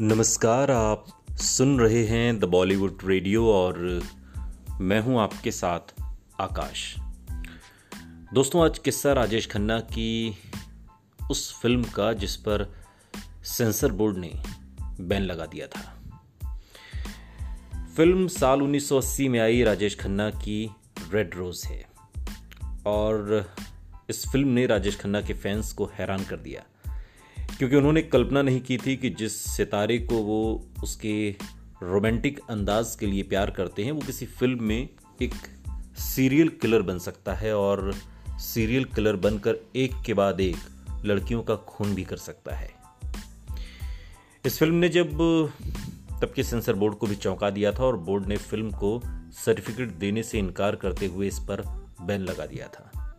नमस्कार, आप सुन रहे हैं द बॉलीवुड रेडियो और मैं हूँ आपके साथ आकाश। दोस्तों, आज किस्सा राजेश खन्ना की उस फ़िल्म का जिस पर सेंसर बोर्ड ने बैन लगा दिया था। फ़िल्म साल 1980 में आई, राजेश खन्ना की रेड रोज है। और इस फ़िल्म ने राजेश खन्ना के फैंस को हैरान कर दिया। क्योंकि उन्होंने कल्पना नहीं की थी कि जिस सितारे को वो उसके रोमांटिक अंदाज के लिए प्यार करते हैं, वो किसी फ़िल्म में एक सीरियल किलर बन सकता है और सीरियल किलर बनकर एक के बाद एक लड़कियों का खून भी कर सकता है। इस फ़िल्म ने जब तब के सेंसर बोर्ड को भी चौंका दिया था और बोर्ड ने फ़िल्म को सर्टिफिकेट देने से इनकार करते हुए इस पर बैन लगा दिया था।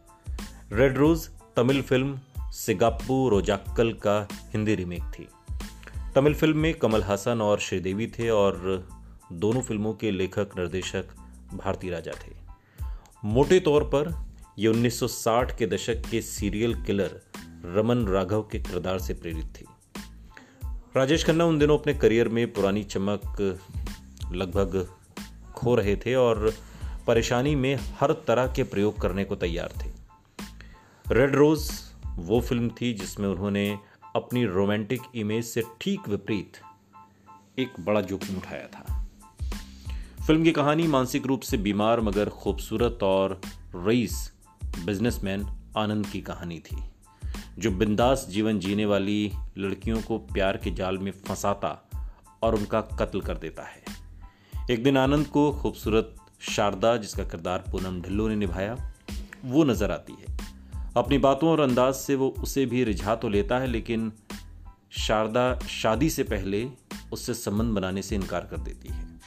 Red rose Tamil film Sigappu Rojakkal का हिंदी रीमेक थी। तमिल फ़िल्म में कमल हासन और श्रीदेवी थे और दोनों फ़िल्मों के लेखक, निर्देशक भारती राजा थे। मोटे तौर पर यह 1960 के दशक के सीरियल किलर रमन राघव के किरदार से प्रेरित थी। राजेश खन्ना उन दिनों अपने करियर में पुरानी चमक लगभग खो रहे थे और परेशानी में हर तरह के प्रयोग करने को तैयार थे। रेड रोज वो फ़िल्म थी जिसमें उन्होंने अपनी रोमांटिक इमेज से ठीक विपरीत एक बड़ा जोखिम उठाया था। फ़िल्म की कहानी मानसिक रूप से बीमार, मगर खूबसूरत और रईस बिजनेसमैन आनंद की कहानी थी, जो बिंदास जीवन जीने वाली लड़कियों को प्यार के जाल में फंसाता और उनका कत्ल कर देता है। एक दिन आनंद को खूबसूरत शारदा, जिसका किरदार पूनम ढिल्लो ने निभाया, वो नज़र आती है। अपनी बातों और अंदाज से वो उसे भी रिझा तो लेता है, लेकिन शारदा शादी से पहले उससे संबंध बनाने से इनकार कर देती है।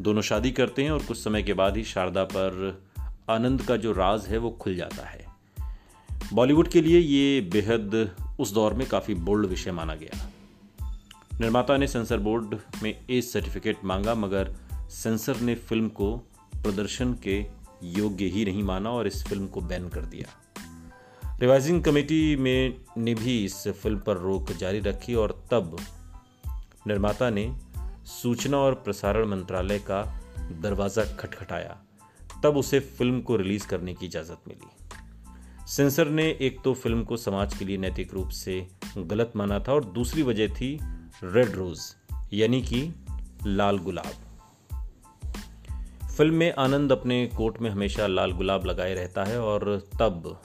दोनों शादी करते हैं और कुछ समय के बाद ही शारदा पर आनंद का जो राज है, वो खुल जाता है। बॉलीवुड के लिए ये बेहद उस दौर में काफ़ी बोल्ड विषय माना गया। निर्माता ने सेंसर बोर्ड में एज सर्टिफिकेट मांगा, मगर सेंसर ने फ़िल्म को प्रदर्शन के योग्य ही नहीं माना और इस फ़िल्म को बैन कर दिया। रिवाइजिंग कमेटी में ने भी इस फ़िल्म पर रोक जारी रखी और तब निर्माता ने सूचना और प्रसारण मंत्रालय का दरवाज़ा खटखटाया। तब उसे फ़िल्म को रिलीज़ करने की इजाज़त मिली। सेंसर ने एक तो फ़िल्म को समाज के लिए नैतिक रूप से गलत माना था और दूसरी वजह थी रेड रोज, यानी कि लाल गुलाब। फ़िल्म में आनंद अपने कोट में हमेशा लाल गुलाब लगाए रहता है और तब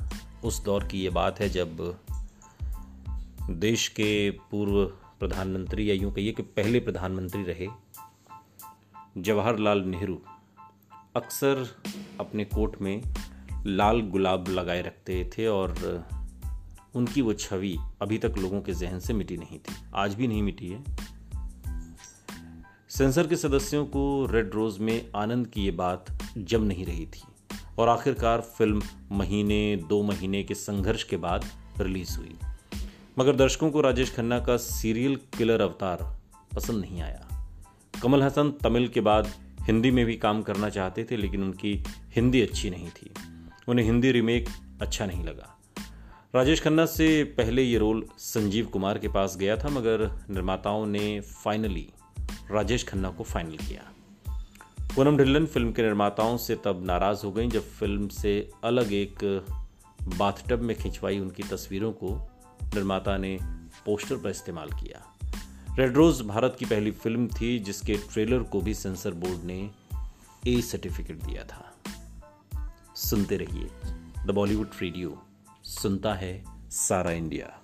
उस दौर की ये बात है जब देश के पूर्व प्रधानमंत्री या यूँ कहिए कि पहले प्रधानमंत्री रहे, जवाहरलाल नेहरू अक्सर अपने कोट में लाल गुलाब लगाए रखते थे और उनकी वो छवि अभी तक लोगों के जहन से मिटी नहीं थी। आज भी नहीं मिटी है। सेंसर के सदस्यों को रेड रोज में आनंद की ये बात जम नहीं रही थी। और आखिरकार फ़िल्म महीने, दो महीने के संघर्ष के बाद रिलीज़ हुई। मगर दर्शकों को राजेश खन्ना का सीरियल किलर अवतार पसंद नहीं आया। कमल हसन तमिल के बाद हिंदी में भी काम करना चाहते थे, लेकिन उनकी हिंदी अच्छी नहीं थी। उन्हें हिंदी रीमेक अच्छा नहीं लगा। राजेश खन्ना से पहले ये रोल संजीव कुमार के पास गया था, मगर निर्माताओं ने फाइनली राजेश खन्ना को फाइनल किया। पूनम ढिल्लन फ़िल्म के निर्माताओं से तब नाराज़ हो गई जब फ़िल्म से अलग एक बाथटब में खिंचवाई उनकी तस्वीरों को निर्माता ने पोस्टर पर इस्तेमाल किया। रेड रोज भारत की पहली फ़िल्म थी जिसके ट्रेलर को भी सेंसर बोर्ड ने ए सर्टिफिकेट दिया था। सुनते रहिए। द बॉलीवुड रेडियो सुनता है सारा इंडिया